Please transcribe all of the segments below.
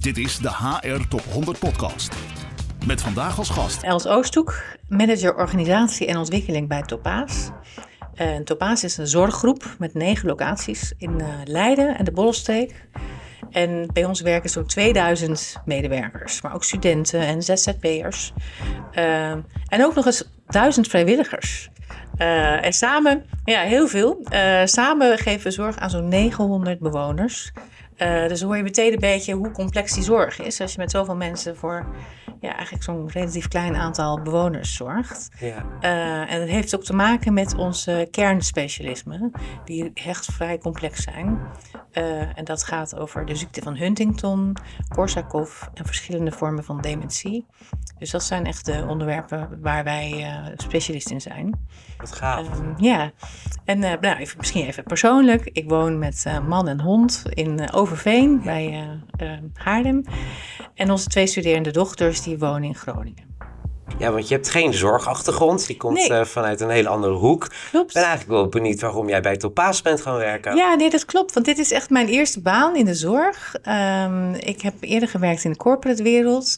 Dit is de HR Top 100 Podcast. Met vandaag als gast Els Oosthoek, manager organisatie en ontwikkeling bij Topaas. Uh, Topaas is een zorggroep met negen locaties in uh, Leiden en de Bollenstreek. En bij ons werken zo'n 2000 medewerkers, maar ook studenten en ZZP'ers. Uh, en ook nog eens duizend vrijwilligers. En samen, ja, heel veel. Samen geven we zorg aan zo'n 900 bewoners. Uh, dus hoor je meteen een beetje hoe complex die zorg is. Als je met zoveel mensen voor ja, eigenlijk zo'n relatief klein aantal bewoners zorgt. Ja. Uh, en dat heeft ook te maken met onze kernspecialismen, die echt vrij complex zijn. Uh, en dat gaat over de ziekte van Huntington, Korsakoff en verschillende vormen van dementie. Dus dat zijn echt de onderwerpen waar wij specialist in zijn. Wat gaaf. Um, ja, en nou, even, misschien even persoonlijk. Ik woon met man en hond in Overveen bij Haarlem. En onze twee studerende dochters die wonen in Groningen. Ja, want je hebt geen zorgachtergrond. Die komt nee. vanuit een hele andere hoek. Klopt. Ik ben eigenlijk wel benieuwd waarom jij bij Topaas bent gaan werken. Ja, nee, dat klopt. Want dit is echt mijn eerste baan in de zorg. Um, ik heb eerder gewerkt in de corporate wereld.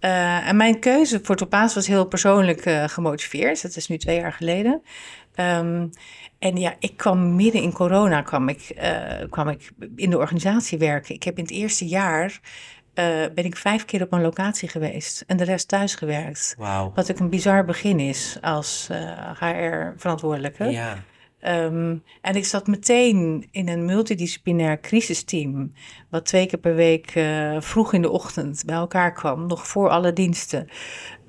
Uh, en mijn keuze voor Topaas was heel persoonlijk uh, gemotiveerd. Dat is nu twee jaar geleden. Um, en ja, ik kwam midden in corona kwam ik, kwam ik in de organisatie werken. Ik heb in het eerste jaar ben ik vijf keer op een locatie geweest en de rest thuis gewerkt. Wow. Wat ook een bizar begin is als HR-verantwoordelijke. Ja. Um, en ik zat meteen in een multidisciplinair crisisteam, wat twee keer per week uh, vroeg in de ochtend bij elkaar kwam, nog voor alle diensten.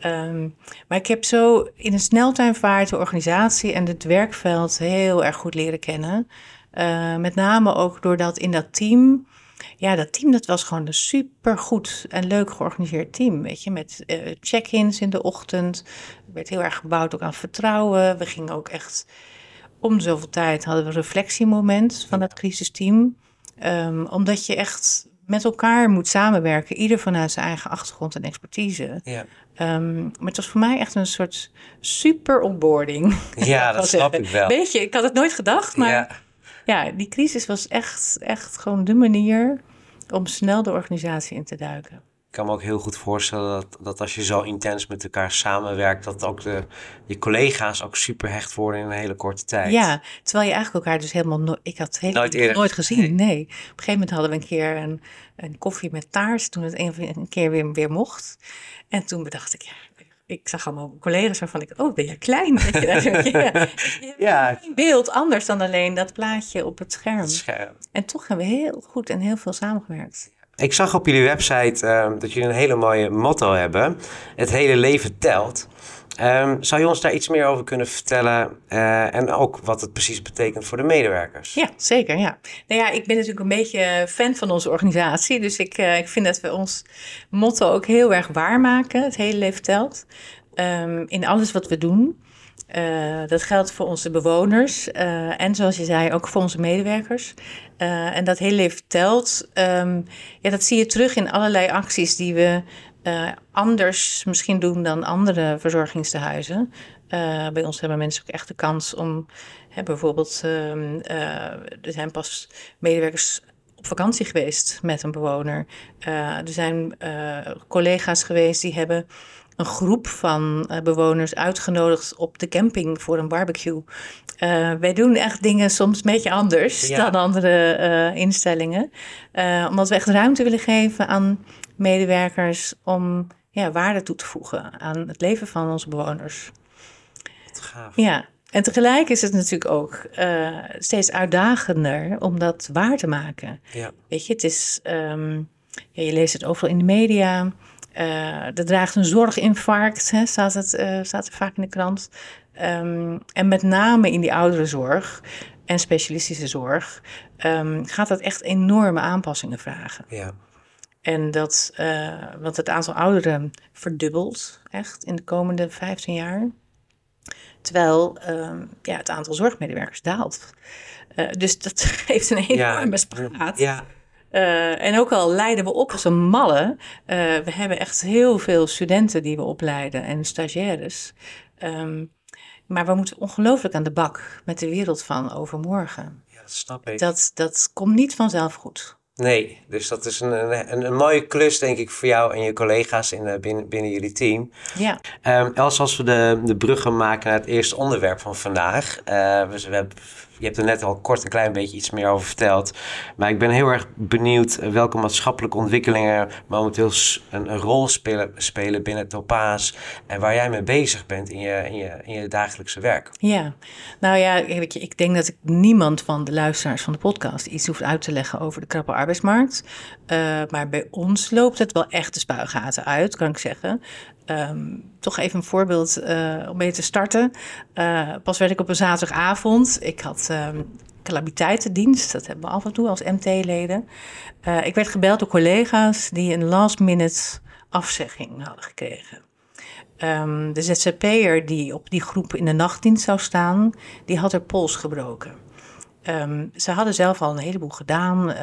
Um, maar ik heb zo in een sneltuinvaart de organisatie en het werkveld heel erg goed leren kennen. Uh, met name ook doordat in dat team ja, dat team dat was gewoon een super goed en leuk georganiseerd team. Weet je, met uh, check-ins in de ochtend. Er werd heel erg gebouwd ook aan vertrouwen. We gingen ook echt om zoveel tijd hadden we een reflectiemoment van dat crisisteam. Um, omdat je echt met elkaar moet samenwerken, ieder vanuit zijn eigen achtergrond en expertise. Ja. Um, maar het was voor mij echt een soort super onboarding. Ja, dat snap ik wel. Weet je, ik had het nooit gedacht, maar Ja. ja, die crisis was echt, echt gewoon de manier om snel de organisatie in te duiken. Ik kan me ook heel goed voorstellen dat, dat als je zo intens met elkaar samenwerkt, dat ook de, je collega's ook super hecht worden in een hele korte tijd. Ja, terwijl je eigenlijk elkaar dus helemaal nooit... Ik had het helemaal Nooit eerder. nooit gezien, nee. Op een gegeven moment hadden we een keer een, een koffie met taart, toen het een, een keer weer, weer mocht. En toen bedacht ik, ja, ik zag allemaal collega's waarvan ik, oh, ben je klein? Je, ja. Een beeld anders dan alleen dat plaatje op het scherm. Scherp. En toch hebben we heel goed en heel veel samengewerkt. Ik zag op jullie website ehm, dat jullie een hele mooie motto hebben. Het hele leven telt. Ehm, zou je ons daar iets meer over kunnen vertellen? eh, en ook wat het precies betekent voor de medewerkers? Ja, zeker. Ja. Nou ja, ik ben natuurlijk een beetje fan van onze organisatie. Dus ik, uh, ik vind dat we ons motto ook heel erg waarmaken. Het hele leven telt. Um, in alles wat we doen. Uh, dat geldt voor onze bewoners uh, en zoals je zei, ook voor onze medewerkers. Uh, en dat hele leven telt. Um, ja, dat zie je terug in allerlei acties die we anders misschien doen dan andere verzorgingstehuizen. bij ons hebben mensen ook echt de kans om hè, bijvoorbeeld, um, er zijn pas medewerkers op vakantie geweest met een bewoner. er zijn collega's geweest die hebben een groep van uh, bewoners uitgenodigd op de camping voor een barbecue. Uh, wij doen echt dingen soms een beetje anders ja. dan andere uh, instellingen. omdat we echt ruimte willen geven aan medewerkers om ja, waarde toe te voegen aan het leven van onze bewoners. Wat gaaf. Ja, en tegelijk is het natuurlijk ook steeds uitdagender om dat waar te maken. Ja. Weet je, het is, um, ja, je leest het overal in de media. Uh, er draagt een zorginfarct, hè, staat, het, uh, staat er vaak in de krant. Um, en met name in die ouderenzorg en specialistische zorg um, gaat dat echt enorme aanpassingen vragen. Ja. En dat, uh, want het aantal ouderen verdubbelt echt in de komende 15 jaar. Terwijl um, ja, het aantal zorgmedewerkers daalt. Uh, dus dat geeft een enorme ja. spraat. Ja. Uh, en ook al leiden we op als een malle. Uh, we hebben echt heel veel studenten die we opleiden en stagiaires. Um, maar we moeten ongelooflijk aan de bak met de wereld van overmorgen. Ja, dat snap ik. Dat, dat komt niet vanzelf goed. Nee, dus dat is een, een, een mooie klus, denk ik, voor jou en je collega's in, eh, binnen, binnen jullie team. Ja. Um, Els, als we de, de bruggen maken naar het eerste onderwerp van vandaag. Uh, we, we hebben je hebt er net al kort een klein beetje iets meer over verteld. Maar ik ben heel erg benieuwd welke maatschappelijke ontwikkelingen momenteel een, rol spelen, spelen binnen Topaz. En waar jij mee bezig bent in je, in je, in je dagelijkse werk. Ja, nou ja, weet ik denk dat ik niemand van de luisteraars van de podcast iets hoeft uit te leggen over de krappe arbeidsmarkt. Uh, maar bij ons loopt het wel echt de spuigaten uit, kan ik zeggen. Um, toch even een voorbeeld uh, om mee te starten. Uh, pas werd ik op een zaterdagavond. Ik had um, calamiteitendienst. Dat hebben we af en toe als MT-leden. Uh, ik werd gebeld door collega's die een last minute afzegging hadden gekregen. Um, de ZZP'er die op die groep in de nachtdienst zou staan, die had er pols gebroken. ze hadden zelf al een heleboel gedaan.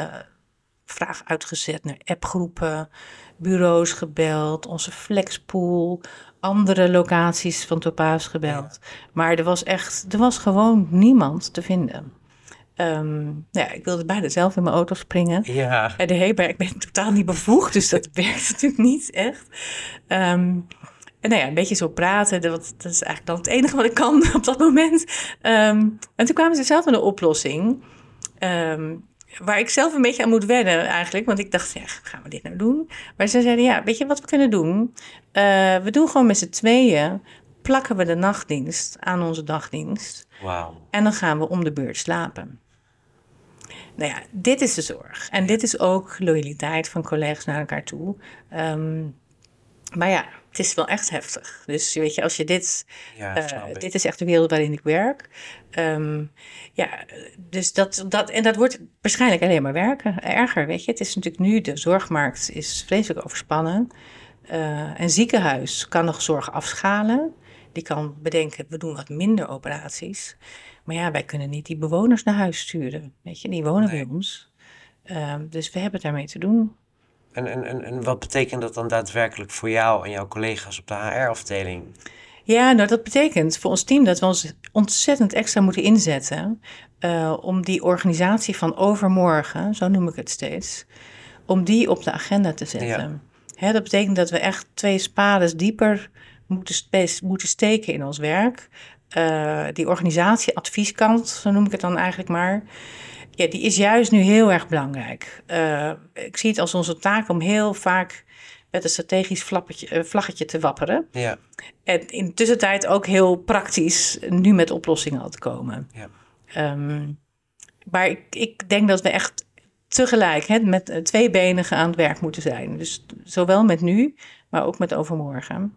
Vraag uitgezet naar appgroepen bureaus gebeld, onze flexpool, andere locaties van Topaz gebeld. Maar er was echt, er was gewoon niemand te vinden. Um, ja, ik wilde bijna zelf in mijn auto springen. Ja. En de Heber, ik ben totaal niet bevoegd, dus dat werkt natuurlijk niet echt. Um, en nou ja, een beetje zo praten, dat, dat, is eigenlijk dan het enige wat ik kan op dat moment. Um, en toen kwamen ze zelf met een oplossing. Um, waar ik zelf een beetje aan moet wennen eigenlijk. Want ik dacht, ja, gaan we dit nou doen? Maar ze zeiden, ja, weet je wat we kunnen doen? Uh, we doen gewoon met z'n tweeën, plakken we de nachtdienst aan onze dagdienst. En dan gaan we om de beurt slapen. Nou ja, dit is de zorg. En dit is ook loyaliteit van collega's naar elkaar toe. Um, maar ja, het is wel echt heftig. Dus weet je, als je dit. Ja, uh, dit is echt de wereld waarin ik werk. Um, ja, dus dat, dat. En dat wordt waarschijnlijk alleen maar werken. Erger, weet je. Het is natuurlijk nu. De zorgmarkt is vreselijk overspannen. Uh, een ziekenhuis kan nog zorg afschalen. Die kan bedenken, we doen wat minder operaties. Maar ja, wij kunnen niet die bewoners naar huis sturen. Weet je, die wonen nee. bij ons. Uh, dus we hebben daarmee te doen. En, en, en, en wat betekent dat dan daadwerkelijk voor jou en jouw collega's op de HR-afdeling? Ja, nou dat betekent voor ons team dat we ons ontzettend extra moeten inzetten uh, om die organisatie van overmorgen, zo noem ik het steeds, om die op de agenda te zetten. Ja. Hè, dat betekent dat we echt twee spades dieper moeten, moeten steken in ons werk. Uh, die organisatie-advieskant, zo noem ik het dan eigenlijk maar ja, die is juist nu heel erg belangrijk. Uh, ik zie het als onze taak om heel vaak met een strategisch flappetje, uh, vlaggetje te wapperen. Ja. En in de tussentijd ook heel praktisch nu met oplossingen al te komen. Ja. Um, maar ik, ik denk dat we echt tegelijk hè, met twee benen aan het werk moeten zijn. Dus zowel met nu, maar ook met overmorgen.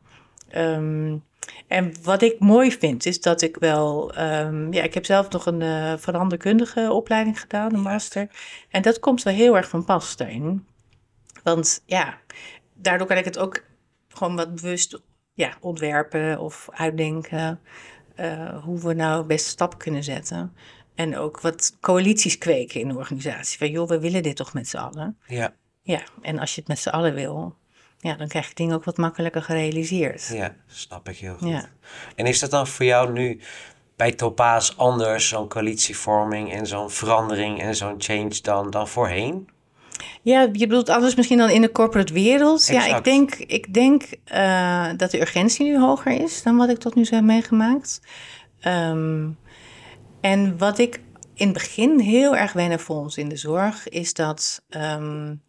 Um, en wat ik mooi vind, is dat ik wel. Um, ja, ik heb zelf nog een uh, veranderkundige opleiding gedaan, een master. En dat komt wel heel erg van pas daarin. Want ja, daardoor kan ik het ook gewoon wat bewust ja, ontwerpen of uitdenken. Uh, hoe we nou best stappen kunnen zetten. En ook wat coalities kweken in de organisatie. Van joh, we willen dit toch met z'n allen. Ja. Ja, en als je het met z'n allen wil, ja, dan krijg je dingen ook wat makkelijker gerealiseerd. Ja, snap ik heel goed. Ja. En is dat dan voor jou nu bij Topaas anders, zo'n coalitievorming en zo'n verandering en zo'n change dan, dan voorheen? Ja, je bedoelt anders misschien dan in de corporate wereld. Exact. Ja, ik denk, ik denk uh, dat de urgentie nu hoger is dan wat ik tot nu toe heb meegemaakt. Um, en wat ik in het begin heel erg wennen vond in de zorg, is dat um,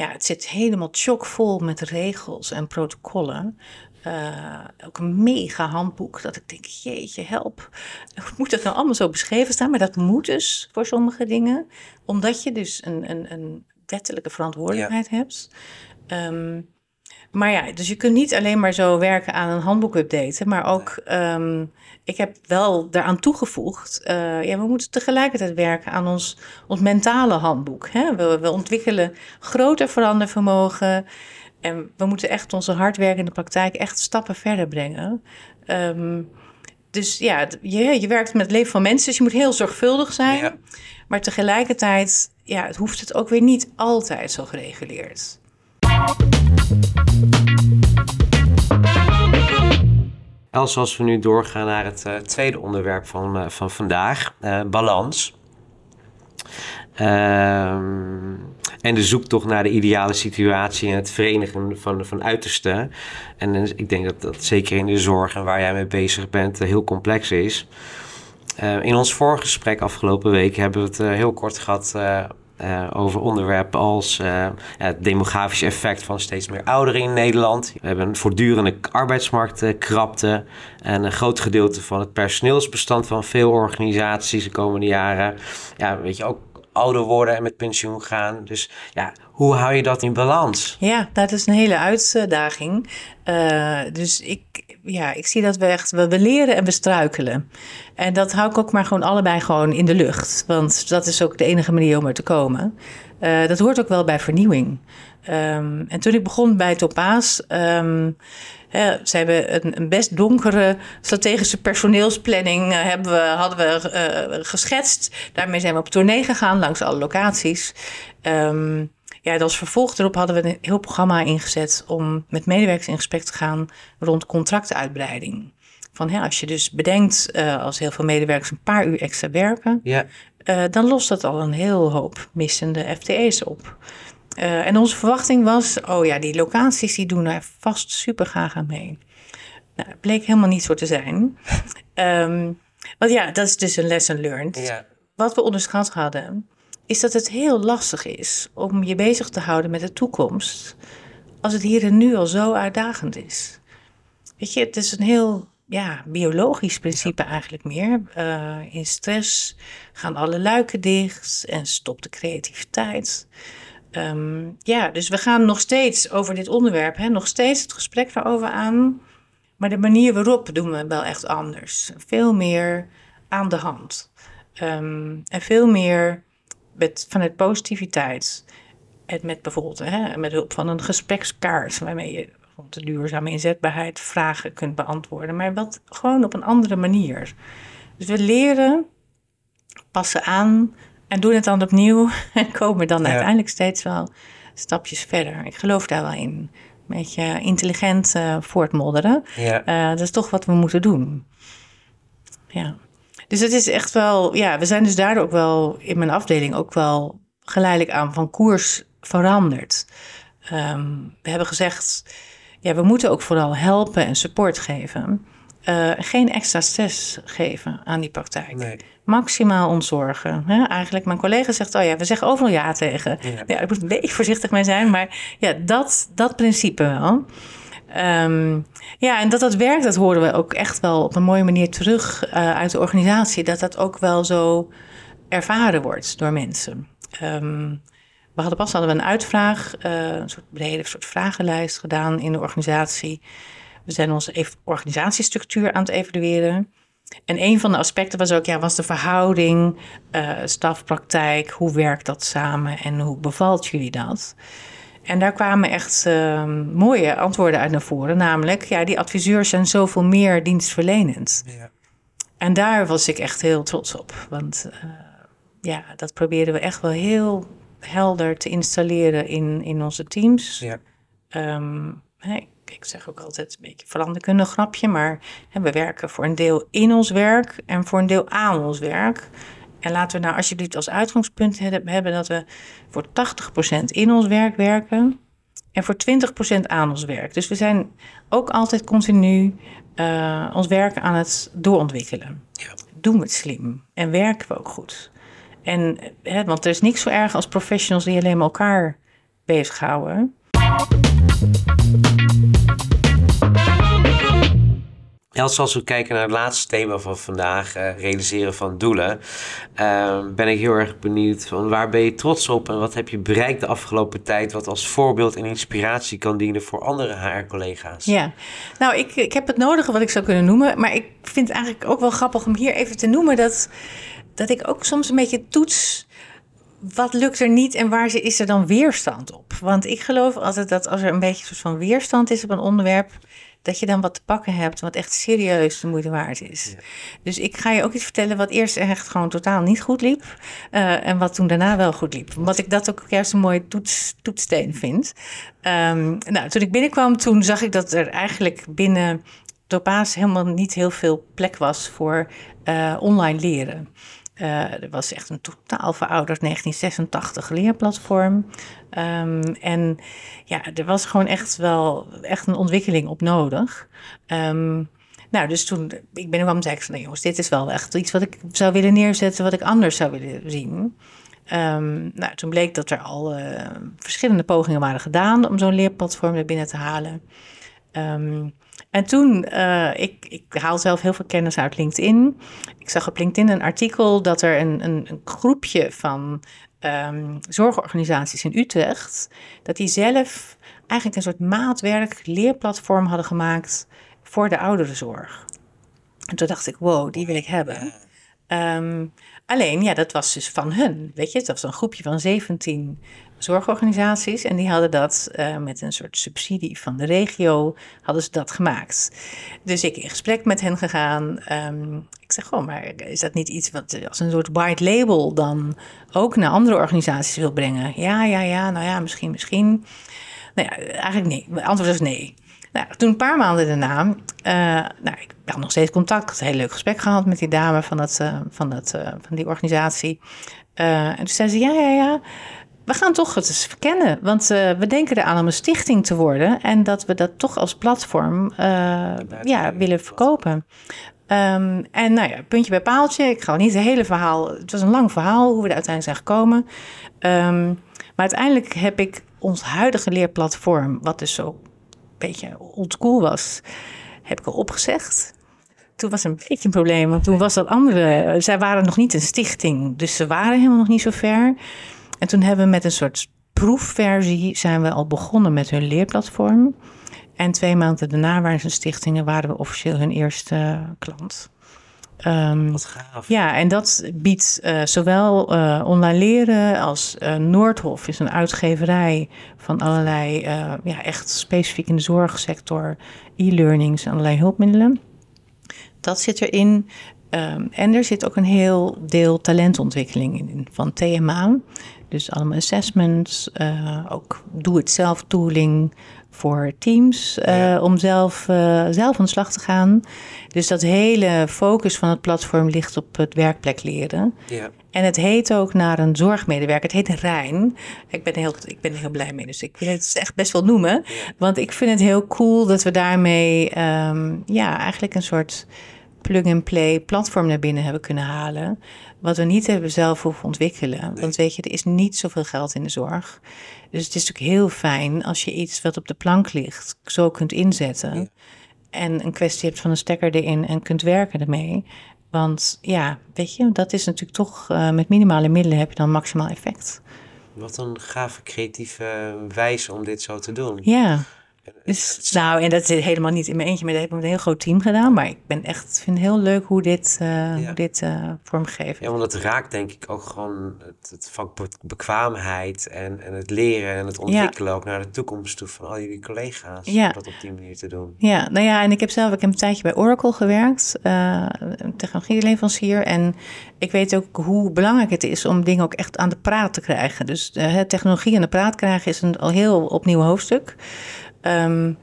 ja, het zit helemaal chockvol met regels en protocollen. Uh, ook een mega handboek dat ik denk, jeetje, help. Moet dat nou allemaal zo beschreven staan? Maar dat moet dus voor sommige dingen. Omdat je dus een, een, een wettelijke verantwoordelijkheid ja. hebt. Um, maar ja, dus je kunt niet alleen maar zo werken aan een handboek updaten, maar ook, um, ik heb wel daaraan toegevoegd, uh, ja, we moeten tegelijkertijd werken aan ons, ons mentale handboek. Hè? We, we ontwikkelen groter verandervermogen en we moeten echt onze hardwerkende praktijk echt stappen verder brengen. Um, dus ja, je, je werkt met het leven van mensen, dus je moet heel zorgvuldig zijn. Ja. Maar tegelijkertijd, ja, het hoeft het ook weer niet altijd zo gereguleerd. Els, als we nu doorgaan naar het uh, tweede onderwerp van, uh, van vandaag, uh, balans. Ehm, en de zoektocht naar de ideale situatie en het verenigen van, van uitersten. En eh, ik denk dat dat zeker in de zorg en waar jij mee bezig bent heel complex is. in ons vorige gesprek afgelopen week hebben we het heel kort gehad uh, over onderwerpen als uh, het demografische effect van steeds meer ouderen in Nederland. We hebben een voortdurende arbeidsmarktkrapte en een groot gedeelte van het personeelsbestand van veel organisaties de komende jaren. Ja, weet je, ook ouder worden en met pensioen gaan. Dus ja, hoe hou je dat in balans? Ja, dat is een hele uitdaging. Uh, dus ik, ja, ik zie dat we echt, we, we leren en we struikelen. En dat hou ik ook maar gewoon allebei gewoon in de lucht. Want dat is ook de enige manier om er te komen. Uh, dat hoort ook wel bij vernieuwing. Um, en toen ik begon bij Topaas... Hè, ze hebben een, een, best donkere strategische personeelsplanning uh, hebben we, hadden we uh, geschetst. Daarmee zijn we op tournee gegaan langs alle locaties. Um, ja, als vervolg erop hadden we een heel programma ingezet om met medewerkers in gesprek te gaan rond contractuitbreiding. Van ja, als je dus bedenkt, uh, als heel veel medewerkers een paar uur extra werken, ja. uh, dan lost dat al een heel hoop missende FTE's op. Uh, en onze verwachting was, oh ja, die locaties die doen daar vast super graag aan mee. Nou, het bleek helemaal niet zo te zijn. um, want ja, dat is dus een lesson learned. Ja. Wat we onderschat hadden, is dat het heel lastig is om je bezig te houden met de toekomst als het hier en nu al zo uitdagend is. Weet je, het is een heel ja, biologisch principe eigenlijk meer. Uh, in stress gaan alle luiken dicht en stopt de creativiteit. Um, ja, dus we gaan nog steeds over dit onderwerp, hè, nog steeds het gesprek daarover aan. Maar de manier waarop doen we wel echt anders. Veel meer aan de hand. Um, en veel meer met, vanuit positiviteit. En met bijvoorbeeld hè, met hulp van een gesprekskaart waarmee je rond de duurzame inzetbaarheid vragen kunt beantwoorden. Maar wat gewoon op een andere manier. Dus we leren, passen aan en doen het dan opnieuw. En komen dan uiteindelijk steeds wel stapjes verder. Ik geloof daar wel in. Een beetje intelligent uh, voortmodderen. Ja. Uh, dat is toch wat we moeten doen. Ja. Dus het is echt wel, ja, we zijn dus daardoor ook wel in mijn afdeling ook wel geleidelijk aan van koers veranderd. Um, we hebben gezegd, ja, we moeten ook vooral helpen en support geven. Uh, geen extra stress geven aan die praktijk. Nee. Maximaal ontzorgen. Hè? Eigenlijk, mijn collega zegt, oh ja, we zeggen overal ja tegen. Ja. ja ik moet een beetje voorzichtig mee zijn, maar ja, dat, dat principe wel. Um, ja, en dat dat werkt, dat horen we ook echt wel op een mooie manier terug uh, uit de organisatie. Dat dat ook wel zo ervaren wordt door mensen. Um, we hadden pas hadden we een uitvraag, uh, een soort brede soort vragenlijst gedaan in de organisatie. We zijn onze organisatiestructuur aan het evalueren. En een van de aspecten was ook, ja, was de verhouding, uh, stafpraktijk, hoe werkt dat samen en hoe bevalt jullie dat? En daar kwamen echt uh, mooie antwoorden uit naar voren. Namelijk, ja, die adviseurs zijn zoveel meer dienstverlenend. Ja. En daar was ik echt heel trots op. Want uh, ja, dat probeerden we echt wel heel helder te installeren in, in onze teams. Ja. Um, hey, ik zeg ook altijd een beetje veranderkundig grapje, maar hè, we werken voor een deel in ons werk en voor een deel aan ons werk. En laten we nou alsjeblieft als uitgangspunt hebben dat we voor 80% in ons werk werken en voor 20% aan ons werk. Dus we zijn ook altijd continu uh, ons werk aan het doorontwikkelen. Ja. Doen we het slim en werken we ook goed. En, hè, want er is niks zo erg als professionals die alleen maar elkaar bezighouden. Als we kijken naar het laatste thema van vandaag, uh, realiseren van doelen, uh, ben ik heel erg benieuwd van waar ben je trots op en wat heb je bereikt de afgelopen tijd, wat als voorbeeld en inspiratie kan dienen voor andere HR-collega's? Ja, nou, ik, ik heb het nodige wat ik zou kunnen noemen, maar ik vind het eigenlijk ook wel grappig om hier even te noemen dat, dat ik ook soms een beetje toets wat lukt er niet en waar is er dan weerstand op? Want ik geloof altijd dat als er een beetje een soort van weerstand is op een onderwerp, dat je dan wat te pakken hebt wat echt serieus de moeite waard is. Dus ik ga je ook iets vertellen wat eerst echt gewoon totaal niet goed liep. Uh, en wat toen daarna wel goed liep. Omdat ik dat ook juist een mooie toets, toetssteen vind. Um, nou, toen ik binnenkwam, toen zag ik dat er eigenlijk binnen Topaas helemaal niet heel veel plek was voor uh, online leren. Uh, er was echt een totaal verouderd 1986 leerplatform. Um, en ja, er was gewoon echt wel echt een ontwikkeling op nodig. Um, nou, dus toen, ik ben kwam zeggen van, nou jongens, dit is wel echt iets wat ik zou willen neerzetten, wat ik anders zou willen zien. Um, nou, toen bleek dat er al uh, verschillende pogingen waren gedaan om zo'n leerplatform er binnen te halen. Um, en toen, uh, ik, ik haal zelf heel veel kennis uit LinkedIn. Ik zag op LinkedIn een artikel dat er een, een, een groepje van um, zorgorganisaties in Utrecht, dat die zelf eigenlijk een soort maatwerk leerplatform hadden gemaakt voor de ouderenzorg. En toen dacht ik, wow, die wil ik hebben. Um, alleen, ja, dat was dus van hun. Weet je, dat was een groepje van 17 zorgorganisaties. En die hadden dat uh, met een soort subsidie van de regio, hadden ze dat gemaakt. Dus ik in gesprek met hen gegaan. Um, ik zeg gewoon, maar is dat niet iets wat als een soort white label dan ook naar andere organisaties wil brengen? Ja, ja, ja, nou ja, misschien, misschien. Nou ja, eigenlijk nee. Het antwoord was nee. Nou, toen een paar maanden daarna, uh, nou, ik had nog steeds contact, een heel leuk gesprek gehad met die dame van, dat, uh, van, dat, van die organisatie. en toen zei ze, ja, ja, ja, we gaan toch het eens verkennen. Want we denken eraan om een stichting te worden en dat we dat toch als platform ja, willen verkopen. Um, en nou ja, puntje bij paaltje. Ik ga niet het hele verhaal. Het was een lang verhaal hoe we er uiteindelijk zijn gekomen. Um, maar uiteindelijk heb ik ons huidige leerplatform, wat dus zo beetje oldschool was, heb ik al opgezegd. Toen was een beetje een probleem, want toen was dat andere... Zij waren nog niet een stichting, dus ze waren helemaal nog niet zo ver. En toen hebben we met een soort proefversie zijn we al begonnen met hun leerplatform. En twee maanden daarna waren ze een stichting en waren we officieel hun eerste klant. Um, Wat gaaf. Ja, en dat biedt uh, zowel uh, online leren als uh, Noordhof is een uitgeverij van allerlei, ja, echt specifiek in de zorgsector, e-learnings en allerlei hulpmiddelen. Dat zit erin. Um, en er zit ook een heel deel talentontwikkeling in van TMA. Dus allemaal assessments, ook doe-het-zelf tooling, voor teams uh, om zelf, uh, zelf aan de slag te gaan. Dus dat hele focus van het platform ligt op het werkplek leren. Ja. En het heet ook naar een zorgmedewerker. Het heet Rijn. Ik ben, heel, ik ben er heel blij mee, dus ik wil het echt best wel noemen. Want ik vind het heel cool dat we daarmee um, ja, eigenlijk een soort plug-and-play platform naar binnen hebben kunnen halen. Wat we niet hebben zelf hoeven ontwikkelen. Want weet je, er is niet zoveel geld in de zorg. Dus het is natuurlijk heel fijn als je iets wat op de plank ligt zo kunt inzetten. En een kwestie hebt van een stekker erin en kunt werken ermee. Want ja, weet je, dat is natuurlijk toch uh, met minimale middelen heb je dan maximaal effect. Wat een gave creatieve wijze om dit zo te doen. Ja. Dus, nou, en dat is helemaal niet in mijn eentje, maar dat heb ik met een heel groot team gedaan. Maar ik ben echt, vind het heel leuk hoe dit, uh, ja. hoe dit uh, vormgegeven Ja, want het raakt denk ik ook gewoon het, het vak bekwaamheid en, en het leren en het ontwikkelen ja. ook naar de toekomst toe van al jullie collega's. Ja. Om dat op die manier te doen. Ja, nou ja, en ik heb zelf ik heb een tijdje bij Oracle gewerkt, uh, technologieleverancier. En ik weet ook hoe belangrijk het is om dingen ook echt aan de praat te krijgen. Dus technologie aan de praat krijgen is een al heel opnieuw hoofdstuk. Um,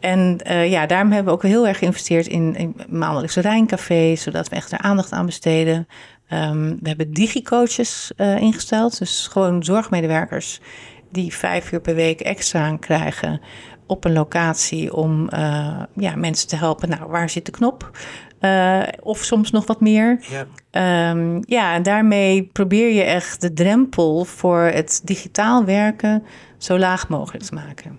en uh, ja, daarom hebben we ook heel erg geïnvesteerd in, in maandelijkse Rijncafé, zodat we echt er aandacht aan besteden. Um, we hebben digicoaches uh, ingesteld, dus gewoon zorgmedewerkers die vijf uur per week extra krijgen op een locatie om uh, ja, mensen te helpen. Nou, waar zit de knop? of soms nog wat meer. Ja. Um, ja, en daarmee probeer je echt de drempel voor het digitaal werken zo laag mogelijk te maken.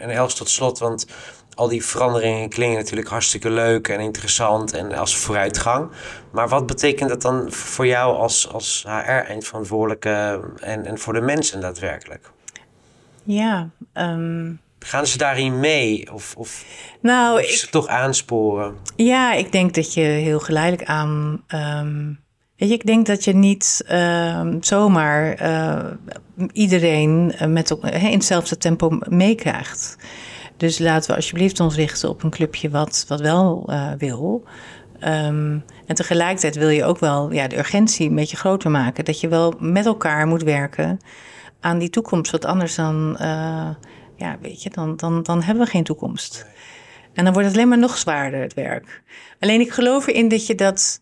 En Els tot slot, want al die veranderingen klinken natuurlijk hartstikke leuk en interessant en als vooruitgang. Maar wat betekent dat dan voor jou als, als HR-eindverantwoordelijke en, en voor de mensen daadwerkelijk? Ja. Um... Gaan ze daarin mee? Of, of nou, ik, ze toch aansporen? Ja, ik denk dat je heel geleidelijk aan. Um, weet je, ik denk dat je niet uh, zomaar uh, iedereen eh, met, in hetzelfde tempo meekrijgt. Dus laten we alsjeblieft ons richten op een clubje wat, wat wel uh, wil. Um, en tegelijkertijd wil je ook wel ja, de urgentie een beetje groter maken. Dat je wel met elkaar moet werken aan die toekomst. Want anders dan, uh, ja, weet je, dan, dan, dan hebben we geen toekomst. En dan wordt het alleen maar nog zwaarder, het werk. Alleen ik geloof erin dat je dat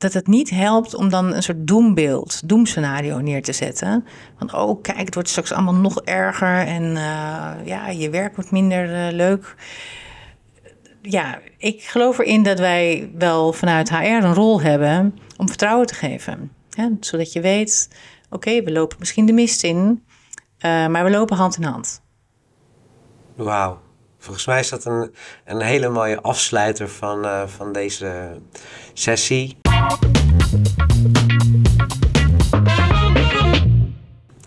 dat het niet helpt om dan een soort doembeeld, doemscenario neer te zetten. Van, oh kijk, het wordt straks allemaal nog erger en uh, ja, je werk wordt minder uh, leuk. Ja, ik geloof erin dat wij wel vanuit HR een rol hebben om vertrouwen te geven. Zodat je weet, oké, we lopen misschien de mist in, uh, maar we lopen hand in hand. Wauw. Volgens mij is dat een, een hele mooie afsluiter van, van deze sessie.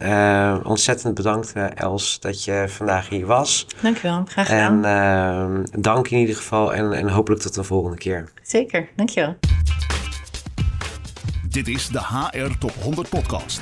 Uh, ontzettend bedankt, uh, Els, dat je vandaag hier was. Dankjewel, graag gedaan. En dank in ieder geval en, en hopelijk tot de volgende keer. Zeker, dankjewel. Dit is de HR Top 100 Podcast.